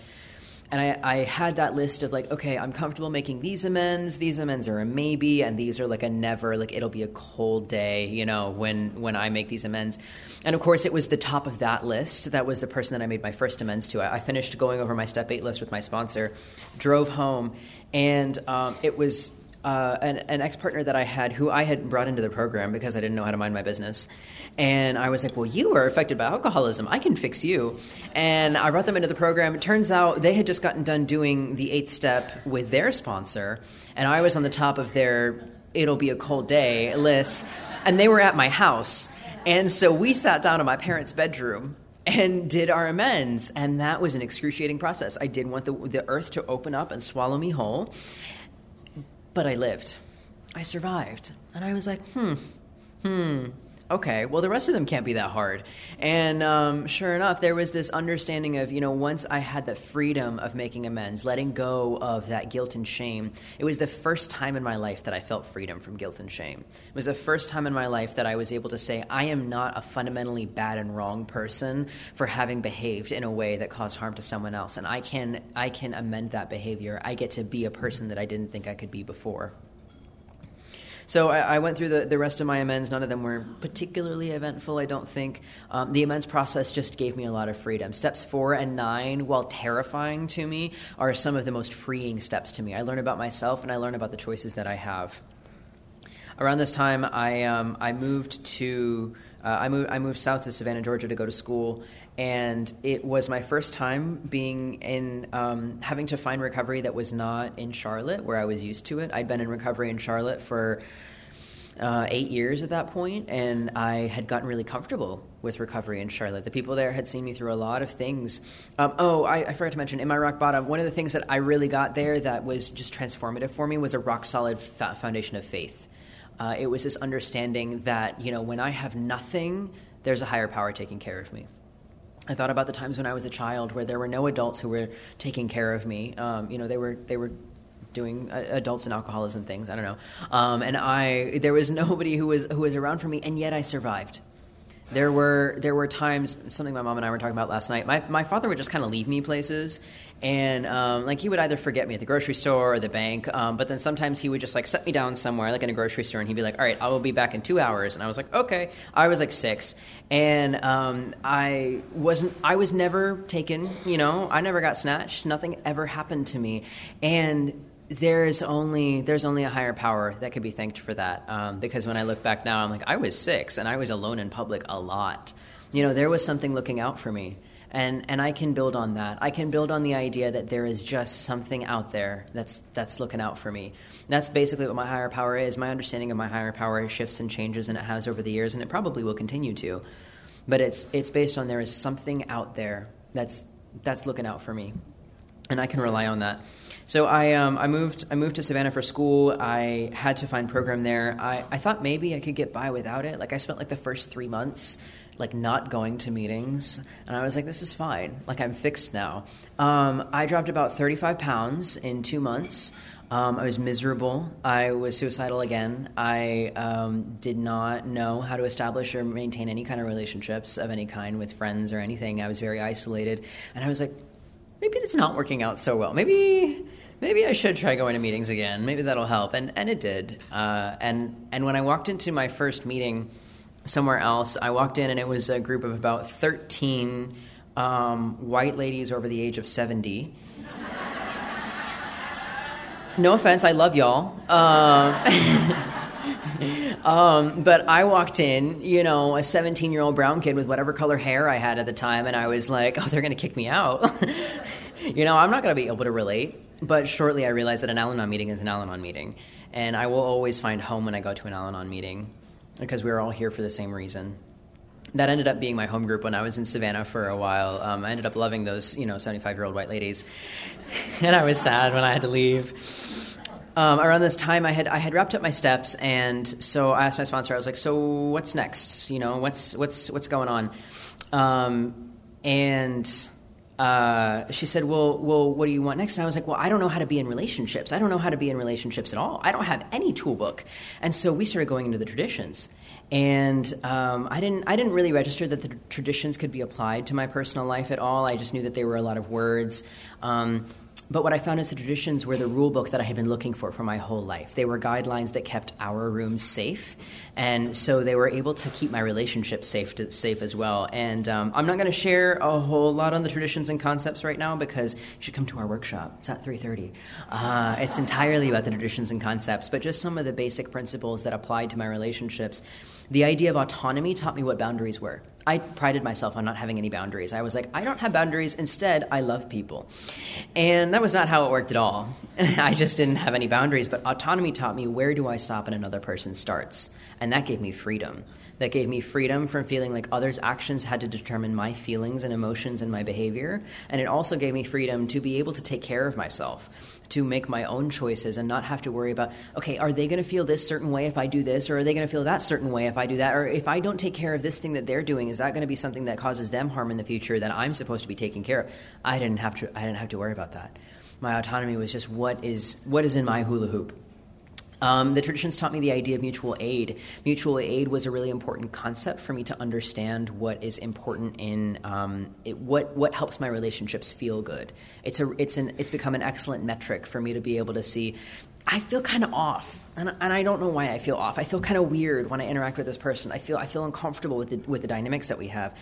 and I, I, had that list of like, okay, I'm comfortable making these amends. These amends are a maybe, and these are like a never. Like it'll be a cold day, you know, when when I make these amends. And of course, it was the top of that list. That was the person that I made my first amends to. I, I finished going over my step eight list with my sponsor, drove home, and um, it was uh, an, an ex partner that I had who I had brought into the program because I didn't know how to mind my business. And I was like, well, you were affected by alcoholism. I can fix you. And I brought them into the program. It turns out they had just gotten done doing the eighth step with their sponsor. And I was on the top of their it'll be a cold day list. And they were at my house. And so we sat down in my parents' bedroom and did our amends. And that was an excruciating process. I did want the, the earth to open up and swallow me whole. But I lived. I survived. And I was like, hmm, hmm, okay, well, the rest of them can't be that hard. And um, sure enough, there was this understanding of, you know, once I had the freedom of making amends, letting go of that guilt and shame, it was the first time in my life that I felt freedom from guilt and shame. It was the first time in my life that I was able to say, I am not a fundamentally bad and wrong person for having behaved in a way that caused harm to someone else. And I can, I can amend that behavior. I get to be a person that I didn't think I could be before. So I, I, went through the, the rest of my amends. None of them were particularly eventful, I don't think. Um, the amends process just gave me a lot of freedom. Steps four and nine, while terrifying to me, are some of the most freeing steps to me. I learn about myself and I learn about the choices that I have. Around this time, I, um, I moved to. Uh, I, moved, I moved south to Savannah, Georgia to go to school, and it was my first time being in um, having to find recovery that was not in Charlotte, where I was used to it. I'd been in recovery in Charlotte for uh, eight years at that point, and I had gotten really comfortable with recovery in Charlotte. The people there had seen me through a lot of things. Um, oh, I, I, forgot to mention in my rock bottom, one of the things that I really got there that was just transformative for me was a rock solid foundation of faith. Uh, it was this understanding that you know when I have nothing, there's a higher power taking care of me. I thought about the times when I was a child where there were no adults who were taking care of me. Um, you know, they were they were doing uh, adults and alcoholism things. I don't know. Um, and I there was nobody who was who was around for me, and yet I survived there were there were times something my mom and I were talking about last night. My my father would just kind of leave me places, and um, like he would either forget me at the grocery store or the bank, um, but then sometimes he would just like set me down somewhere, like in a grocery store, and he'd be like, "All right, I will be back in two hours," and I was like, "Okay." I was like six, and um, I wasn't. I was never taken. You know, I never got snatched. Nothing ever happened to me, and there's only there's only a higher power that could be thanked for that. Um, because when I look back now, I'm like, I was six and I was alone in public a lot. You know, there was something looking out for me, and and I can build on that. I can build on the idea that there is just something out there that's that's looking out for me. And that's basically what my higher power is. My understanding of my higher power shifts and changes, and it has over the years, and it probably will continue to. But it's it's based on there is something out there that's that's looking out for me, and I can rely on that. So I, um, I moved I moved to Savannah for school. I had to find program there. I, I thought maybe I could get by without it. Like I spent like the first three months like not going to meetings, and I was like, this is fine. Like I'm fixed now. Um, I dropped about 35 pounds in two months. Um, I was miserable. I was suicidal again. I um, did not know how to establish or maintain any kind of relationships of any kind with friends or anything. I was very isolated, and I was like, maybe that's not working out so well. Maybe maybe I should try going to meetings again. Maybe that'll help. And, and it did. Uh, and, and when I walked into my first meeting somewhere else, I walked in and it was a group of about 13 um, white ladies over the age of 70. no offense, I love y'all. Um, um, but I walked in, you know, a 17 year old brown kid with whatever color hair I had at the time, and I was like, oh, they're going to kick me out. you know, I'm not going to be able to relate. But shortly I realized that an Al Anon meeting is an Al Anon meeting. And I will always find home when I go to an Al Anon meeting because we are all here for the same reason. That ended up being my home group when I was in Savannah for a while. Um, I ended up loving those, you know, 75 year old white ladies. and I was sad when I had to leave. Um, around this time, I had I had wrapped up my steps, and so I asked my sponsor. I was like, "So what's next? You know, what's what's what's going on?" Um, and uh, she said, well, well, what do you want next? And I was like, well, I don't know how to be in relationships. I don't know how to be in relationships at all. I don't have any tool book. And so we started going into the traditions. And um, I, didn't, I didn't really register that the traditions could be applied to my personal life at all. I just knew that they were a lot of words. Um, but what I found is the traditions were the rule book that I had been looking for for my whole life. They were guidelines that kept our rooms safe, and so they were able to keep my relationship safe to, safe as well. And um, I'm not going to share a whole lot on the traditions and concepts right now because you should come to our workshop. It's at 3:30. Uh, it's entirely about the traditions and concepts, but just some of the basic principles that applied to my relationships. The idea of autonomy taught me what boundaries were. I prided myself on not having any boundaries. I was like, I don't have boundaries. Instead, I love people. And that was not how it worked at all. I just didn't have any boundaries. But autonomy taught me where do I stop and another person starts. And that gave me freedom. That gave me freedom from feeling like others' actions had to determine my feelings and emotions and my behavior. And it also gave me freedom to be able to take care of myself to make my own choices and not have to worry about, okay, are they going to feel this certain way if I do this, or are they going to feel that certain way if I do that, or if I don't take care of this thing that they're doing, is that going to be something that causes them harm in the future that I'm supposed to be taking care of? I didn't have to. I didn't have to worry about that. My autonomy was just what is what is in my hula hoop um, the traditions taught me the idea of mutual aid. Mutual aid was a really important concept for me to understand what is important in um, it, what what helps my relationships feel good. It's a it's an it's become an excellent metric for me to be able to see. I feel kind of off, and, and I don't know why I feel off. I feel kind of weird when I interact with this person. I feel I feel uncomfortable with the, with the dynamics that we have,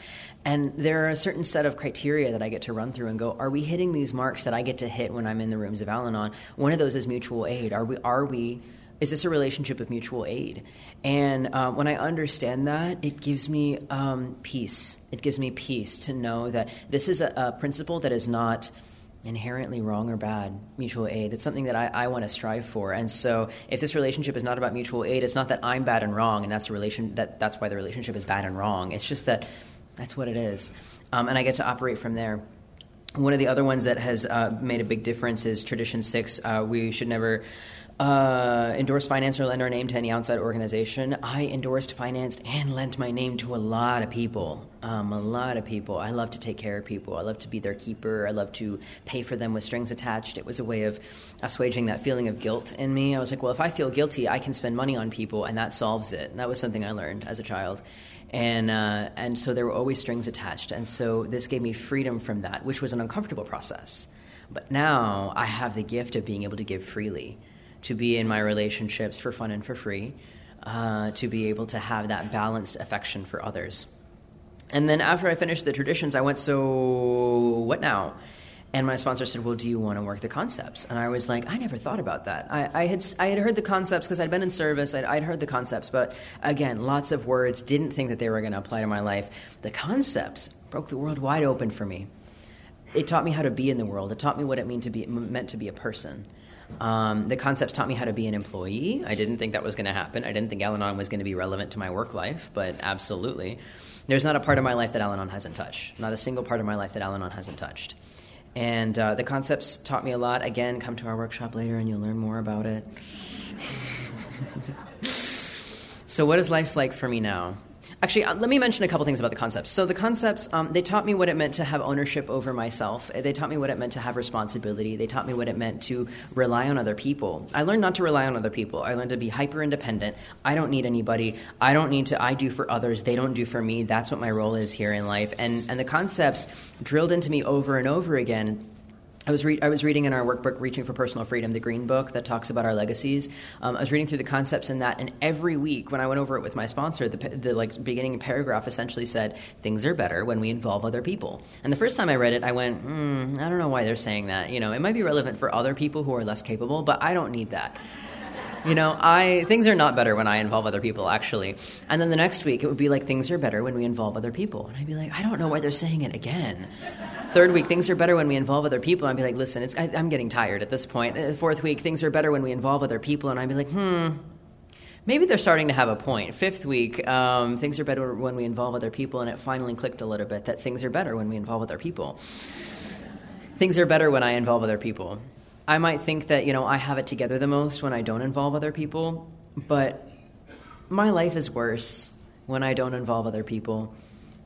and there are a certain set of criteria that I get to run through and go: Are we hitting these marks that I get to hit when I'm in the rooms of Al-Anon? One of those is mutual aid. Are we are we is this a relationship of mutual aid? And uh, when I understand that, it gives me um, peace. It gives me peace to know that this is a, a, principle that is not inherently wrong or bad. Mutual aid. It's something that I, I want to strive for. And so, if this relationship is not about mutual aid, it's not that I'm bad and wrong, and that's a relation that that's why the relationship is bad and wrong. It's just that that's what it is, um, and I get to operate from there. One of the other ones that has uh, made a big difference is Tradition Six. Uh, we should never uh, endorse, finance, or lend our name to any outside organization. I endorsed, financed, and lent my name to a lot of people. Um, a lot of people. I love to take care of people. I love to be their keeper. I love to pay for them with strings attached. It was a way of assuaging that feeling of guilt in me. I was like, well, if I feel guilty, I can spend money on people, and that solves it. And that was something I learned as a child. And, uh, and so there were always strings attached. And so this gave me freedom from that, which was an uncomfortable process. But now I have the gift of being able to give freely to be in my relationships for fun and for free, uh, to be able to have that balanced affection for others. And then after I finished the traditions, I went, So, what now? And my sponsor said, "Well, do you want to work the concepts?" And I was like, "I never thought about that. I, I had I had heard the concepts because I'd been in service. I'd, I'd, heard the concepts, but again, lots of words. Didn't think that they were going to apply to my life. The concepts broke the world wide open for me. It taught me how to be in the world. It taught me what it mean to be meant to be a person. Um, the concepts taught me how to be an employee. I didn't think that was going to happen. I didn't think Al Anon was going to be relevant to my work life, but absolutely. There's not a part of my life that Al Anon hasn't touched. Not a single part of my life that Al Anon hasn't touched. And uh, the concepts taught me a lot. Again, come to our workshop later and you'll learn more about it. so, what is life like for me now? Actually, uh, let me mention a couple things about the concepts. So the concepts, um, they taught me what it meant to have ownership over myself. They taught me what it meant to have responsibility. They taught me what it meant to rely on other people. I learned not to rely on other people. I learned to be hyper independent. I don't need anybody. I don't need to. I do for others. They don't do for me. That's what my role is here in life. And and the concepts drilled into me over and over again I was, re- I was reading in our workbook, Reaching for Personal Freedom, the green book that talks about our legacies. Um, I was reading through the concepts in that, and every week when I went over it with my sponsor, the, the like beginning paragraph essentially said, "Things are better when we involve other people." And the first time I read it, I went, mm, "I don't know why they're saying that. You know, it might be relevant for other people who are less capable, but I don't need that." You know i things are not better when i involve other people actually and then the next week it would be like things are better when we involve other people and i'd be like i don't know why they're saying it again Third week, things are better when we involve other people. And I'd be like, listen, it's, I, am getting tired at this point. Uh, fourth week, things are better when we involve other people. And I'd be like, hmm, maybe they're starting to have a point. Fifth week, um, things are better when we involve other people. And it finally clicked a little bit that things are better when we involve other people. Things are better when I involve other people. I might think that, you know, I have it together the most when I don't involve other people, but my life is worse when I don't involve other people.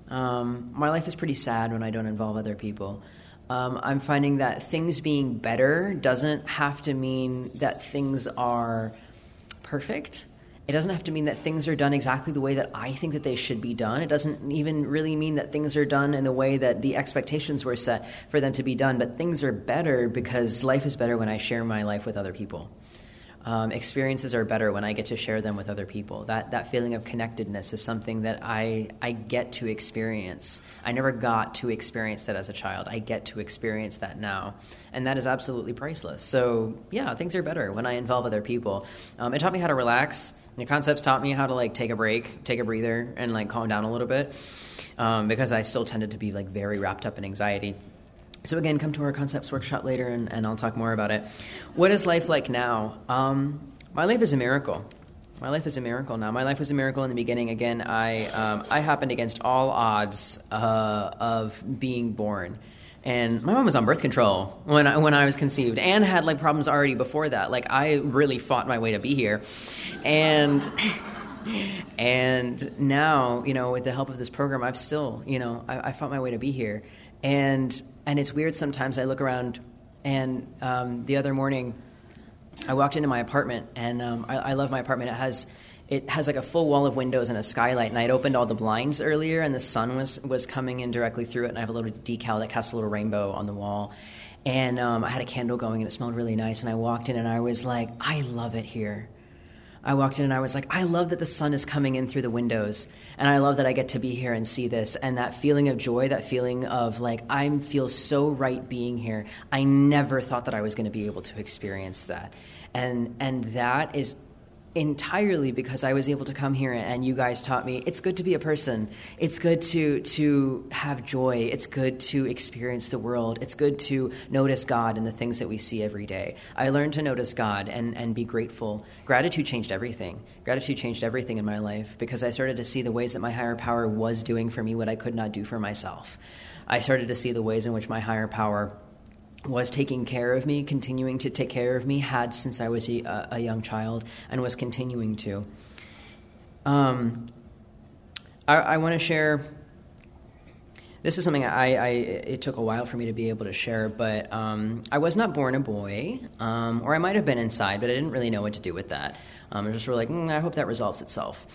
Um, my life is pretty sad when I don't involve other people. Um, I'm finding that things being better doesn't have to mean that things are perfect. It doesn't have to mean that things are done exactly the way that I think that they should be done. It doesn't even really mean that things are done in the way that the expectations were set for them to be done. But things are better because life is better when I share my life with other people. Um, experiences are better when I get to share them with other people. That that feeling of connectedness is something that I I get to experience. I never got to experience that as a child. I get to experience that now, and that is absolutely priceless. So yeah, things are better when I involve other people. Um, it taught me how to relax. The concepts taught me how to like take a break, take a breather, and like calm down a little bit, um, because I still tended to be like very wrapped up in anxiety. So, again, come to our concepts workshop later and, and I'll talk more about it. What is life like now? Um, my life is a miracle. My life is a miracle now. My life was a miracle in the beginning. Again, I, um, I happened against all odds uh, of being born. And my mom was on birth control when I, when I was conceived and had like problems already before that. Like I really fought my way to be here. And and now, you know, with the help of this program, I've still, you know, I, I fought my way to be here. And and it's weird sometimes. I look around, and um, the other morning, I walked into my apartment, and um, I, I, love my apartment. It has it has like a full wall of windows and a skylight. And I'd opened all the blinds earlier, and the sun was was coming in directly through it. And I have a little decal that casts a little rainbow on the wall. And um, I had a candle going, and it smelled really nice. And I walked in, and I was like, I love it here. I walked in and I was like, I love that the sun is coming in through the windows. And I love that I get to be here and see this. And that feeling of joy, that feeling of like, I feel so right being here. I never thought that I was going to be able to experience that. And, and that is entirely because I was able to come here and you guys taught me it's good to be a person. It's good to to have joy. It's good to experience the world. It's good to notice God and the things that we see every day. I learned to notice God and, and be grateful. Gratitude changed everything. Gratitude changed everything in my life because I started to see the ways that my higher power was doing for me what I could not do for myself. I started to see the ways in which my higher power was taking care of me, continuing to take care of me, had since I was a, a young child, and was continuing to. Um, I, I want to share. This is something I, I, It took a while for me to be able to share, but um, I was not born a boy, um, or I might have been inside, but I didn't really know what to do with that. Um, I was just like, mm, I hope that resolves itself.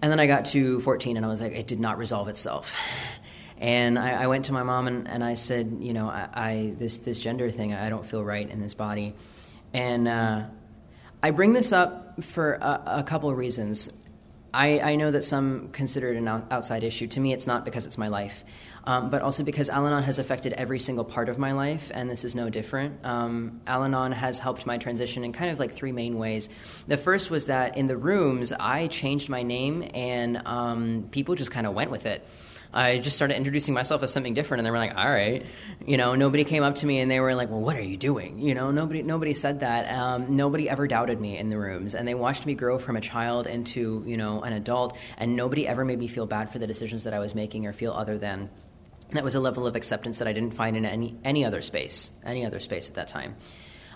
And then I got to 14, and I was like, it did not resolve itself. And I, I, went to my mom and, and I said, you know, I, I, this this gender thing, I don't feel right in this body, and uh, I bring this up for a, a couple of reasons. I, I, know that some consider it an outside issue. To me, it's not because it's my life, um, but also because Al Anon has affected every single part of my life, and this is no different. Um, Al Anon has helped my transition in kind of like three main ways. The first was that in the rooms, I changed my name, and um, people just kind of went with it. I just started introducing myself as something different, and they were like, "All right," you know. Nobody came up to me and they were like, "Well, what are you doing?" You know, nobody nobody said that. Um, nobody ever doubted me in the rooms, and they watched me grow from a child into you know an adult, and nobody ever made me feel bad for the decisions that I was making or feel other than. That was a level of acceptance that I didn't find in any any other space, any other space at that time.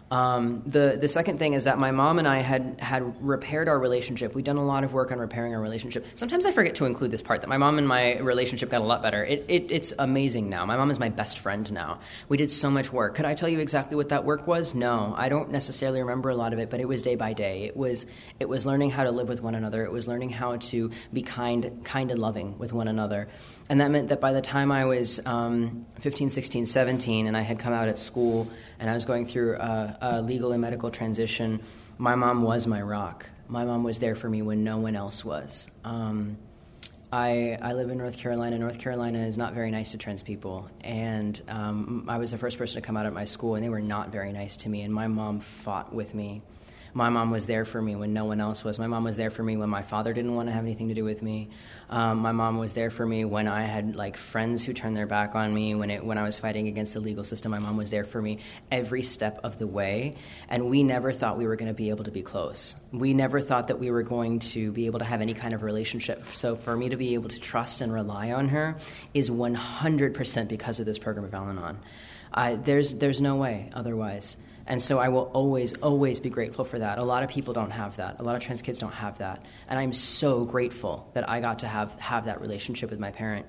Um, the the second thing is that my mom and I had had repaired our relationship. We'd done a lot of work on repairing our relationship. Sometimes I forget to include this part that my mom and my relationship got a lot better. It, it, it's amazing now. My mom is my best friend now. We did so much work. Could I tell you exactly what that work was? No, I don't necessarily remember a lot of it, but it was day by day. It was it was learning how to live with one another. It was learning how to be kind kind and loving with one another. And that meant that by the time I was um, 15, 16, 17, and I had come out at school and I was going through a, a legal and medical transition, my mom was my rock. My mom was there for me when no one else was. Um, I, I live in North Carolina. North Carolina is not very nice to trans people. And um, I was the first person to come out of my school, and they were not very nice to me. And my mom fought with me my mom was there for me when no one else was. My mom was there for me when my father didn't want to have anything to do with me. Um, my mom was there for me when I had like friends who turned their back on me. When it when I was fighting against the legal system, my mom was there for me every step of the way. And we never thought we were going to be able to be close. We never thought that we were going to be able to have any kind of relationship. So for me to be able to trust and rely on her is 100% because of this program of Al-Anon. Uh, there's there's no way otherwise. And so I will always, always be grateful for that. A lot of people don't have that. A lot of trans kids don't have that. And I'm so grateful that I got to have, have that relationship with my parent.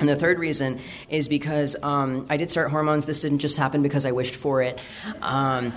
And the third reason is because um, I did start hormones. This didn't just happen because I wished for it. Um,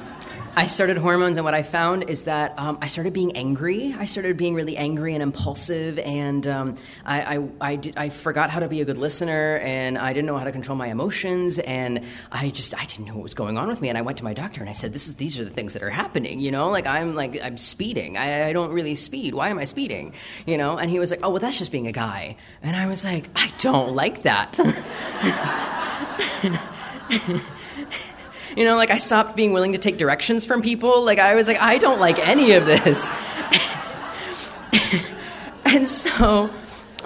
I started hormones, and what I found is that um, I started being angry. I started being really angry and impulsive, and um, I, I, I, did, I, forgot how to be a good listener, and I didn't know how to control my emotions, and I just I didn't know what was going on with me. And I went to my doctor, and I said, "This is these are the things that are happening." You know, like I'm like I'm speeding. I, I don't really speed. Why am I speeding? You know? And he was like, "Oh, well, that's just being a guy." And I was like, "I don't like that." You know, like I stopped being willing to take directions from people. Like I was like, I don't like any of this. and so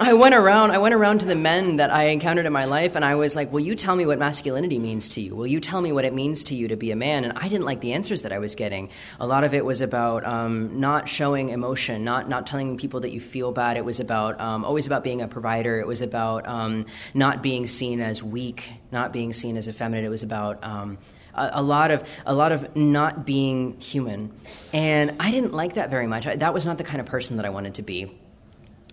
I went around I went around to the men that I encountered in my life and I was like, "Will you tell me what masculinity means to you? Will you tell me what it means to you to be a man?" And I didn't like the answers that I was getting. A lot of it was about um, not showing emotion, not not telling people that you feel bad. It was about um, always about being a provider. It was about um, not being seen as weak, not being seen as effeminate. It was about um, a, lot of a lot of not being human, and I didn't like that very much. I, that was not the kind of person that I wanted to be.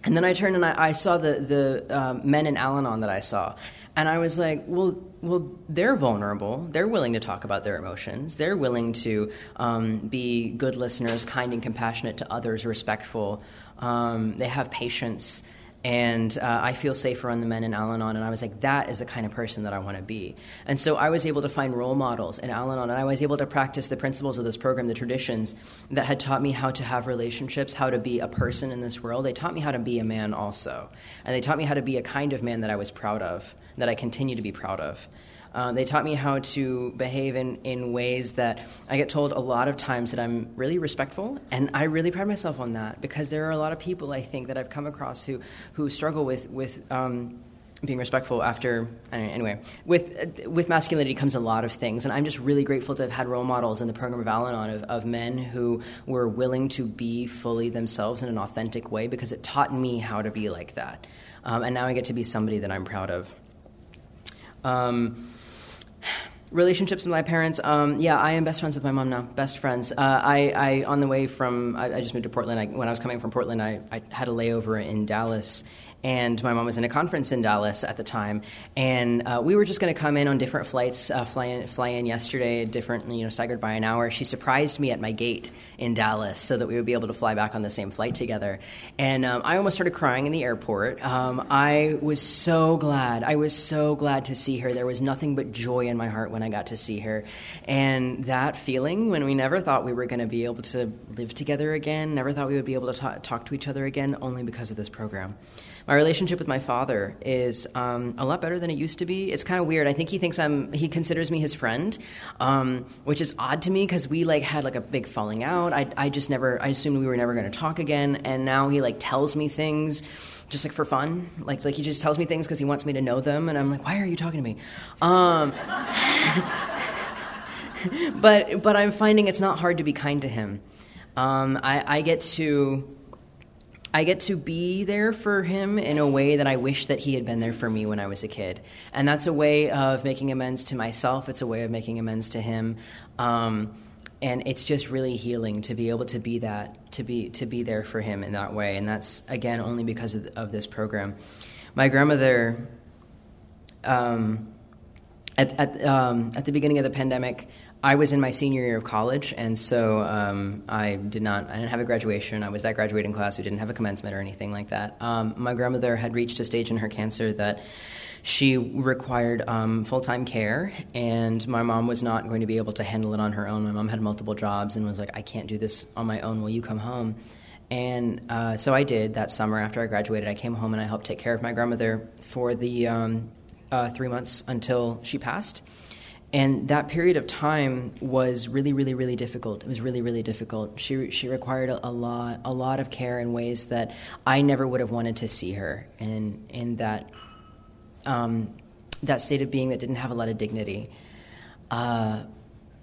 And then I turned and I, I saw the the um, men in Al-Anon that I saw, and I was like, well, well, they're vulnerable. They're willing to talk about their emotions. They're willing to um, be good listeners, kind and compassionate to others, respectful. Um, they have patience and uh, I feel safer on the men in Al Anon. And I was like, that is the kind of person that I want to be. And so I was able to find role models in Al Anon, and I was able to practice the principles of this program, the traditions that had taught me how to have relationships, how to be a person in this world. They taught me how to be a man also. And they taught me how to be a kind of man that I was proud of, that I continue to be proud of. Uh, they taught me how to behave in, in ways that I get told a lot of times that I'm really respectful, and I really pride myself on that because there are a lot of people I think that I've come across who, who struggle with, with um, being respectful after know, anyway with with masculinity comes a lot of things and i'm just really grateful to have had role models in the program of al-anon of, of men who were willing to be fully themselves in an authentic way because it taught me how to be like that. Um, and now i get to be somebody that i'm proud of. Um, relationships with my parents um, yeah i am best friends with my mom now best friends. Uh, I, I, on the way from I, I just moved to portland. I, when i was coming from portland I, I had a layover in dallas and my mom was in a conference in Dallas at the time, and uh, we were just going to come in on different flights, uh, fly in, fly in yesterday, different, you know, staggered by an hour. She surprised me at my gate in Dallas so that we would be able to fly back on the same flight together, and um, I almost started crying in the airport. Um, I was so glad. I was so glad to see her. There was nothing but joy in my heart when I got to see her, and that feeling when we never thought we were going to be able to live together again, never thought we would be able to talk, talk to each other again, only because of this program my relationship with my father is um, a lot better than it used to be. It's kind of weird. I think he thinks I'm. He considers me his friend, um, which is odd to me because we like had like a big falling out. I I just never. I assumed we were never going to talk again, and now he like tells me things just like for fun. Like like he just tells me things because he wants me to know them, and I'm like, why are you talking to me? Um, but but I'm finding it's not hard to be kind to him. Um, I, I get to I get to be there for him in a way that I wish that he had been there for me when I was a kid. And that's a way of making amends to myself. It's a way of making amends to him. Um, and it's just really healing to be able to be that to be to be there for him in that way and that's again only because of, of this program my grandmother um, at, at, um, at the beginning of the pandemic I was in my senior year of college, and so um, I did not. I didn't have a graduation. I was that graduating class who didn't have a commencement or anything like that. Um, my grandmother had reached a stage in her cancer that she required um, full time care, and my mom was not going to be able to handle it on her own. My mom had multiple jobs and was like, I can't do this on my own. Will you come home? And uh, so I did that summer after I graduated. I came home and I helped take care of my grandmother for the um, uh, three months until she passed. And that period of time was really, really, really difficult. It was really, really difficult. She she required a, a lot, a lot of care in ways that I never would have wanted to see her in in that um, that state of being that didn't have a lot of dignity. Uh,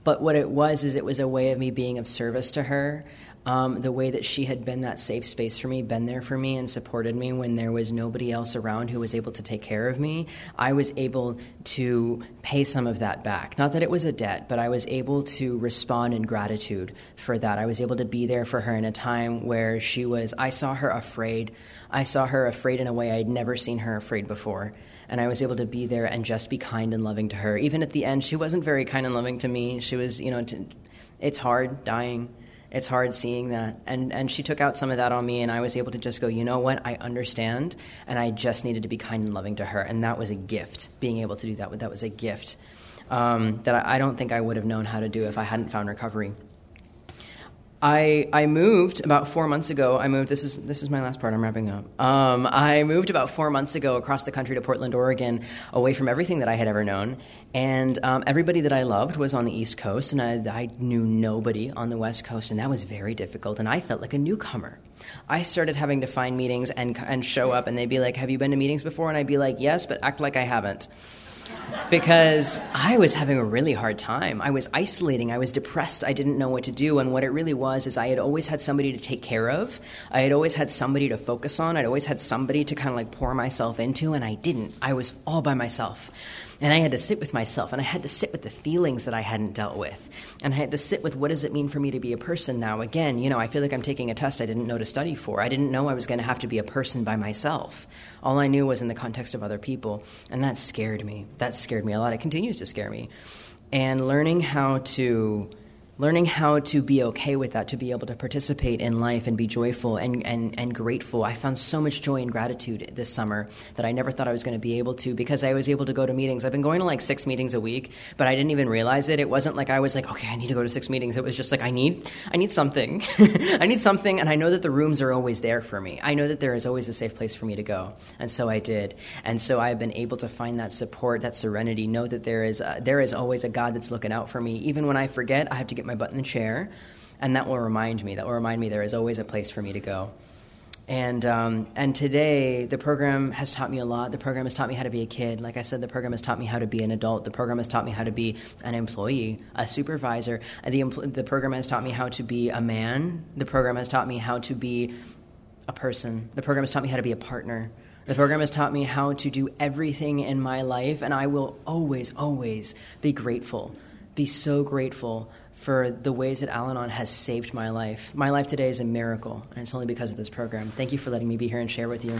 but what it was is it was a way of me being of service to her. Um, the way that she had been that safe space for me, been there for me, and supported me when there was nobody else around who was able to take care of me, I was able to pay some of that back. Not that it was a debt, but I was able to respond in gratitude for that. I was able to be there for her in a time where she was, I saw her afraid. I saw her afraid in a way I'd never seen her afraid before and I was able to be there and just be kind and loving to her. Even at the end, she wasn't very kind and loving to me. She was, you know, t- it's hard dying. It's hard seeing that. And, and she took out some of that on me, and I was able to just go, you know what, I understand, and I just needed to be kind and loving to her. And that was a gift, being able to do that. That was a gift um, that I, I don't think I would have known how to do if I hadn't found recovery. I, I moved about four months ago. I moved. This is this is my last part. I'm wrapping up. Um, I moved about four months ago across the country to Portland, Oregon, away from everything that I had ever known, and um, everybody that I loved was on the East Coast, and I, I knew nobody on the West Coast, and that was very difficult. And I felt like a newcomer. I started having to find meetings and and show up, and they'd be like, "Have you been to meetings before?" And I'd be like, "Yes," but act like I haven't because I was having a really hard time. I was isolating. I was depressed. I didn't know what to do. And what it really was is I had always had somebody to take care of. I had always had somebody to focus on. I'd always had somebody to kind of like pour myself into, and I didn't. I was all by myself. And I had to sit with myself and I had to sit with the feelings that I hadn't dealt with. And I had to sit with what does it mean for me to be a person now? Again, you know, I feel like I'm taking a test I didn't know to study for. I didn't know I was going to have to be a person by myself. All I knew was in the context of other people. And that scared me. That scared me a lot. It continues to scare me. And learning how to learning how to be okay with that, to be able to participate in life and be joyful and, and, and grateful. I found so much joy and gratitude this summer that I never thought I was going to be able to because I was able to go to meetings. I've been going to like six meetings a week, but I didn't even realize it. It wasn't like I was like, okay, I need to go to six meetings. It was just like, I need, I need something. I need something, and I know that the rooms are always there for me. I know that there is always a safe place for me to go, and so I did. And so I've been able to find that support, that serenity, know that there is, there is always a God that's looking out for me. Even when I forget, I have to get my my butt in the chair, and that will remind me. That will remind me there is always a place for me to go. And um, and today the program has taught me a lot. The program has taught me how to be a kid. Like I said, the program has taught me how to be an adult. The program has taught me how to be an employee, a supervisor. The the program has taught me how to be a man. The program has taught me how to be a person. The program has taught me how to be a partner. The program has taught me how to do everything in my life, and I will always, always be grateful. Be so grateful for the ways that Al Anon has saved my life. My life today is a miracle, and it's only because of this program. Thank you for letting me be here and share with you.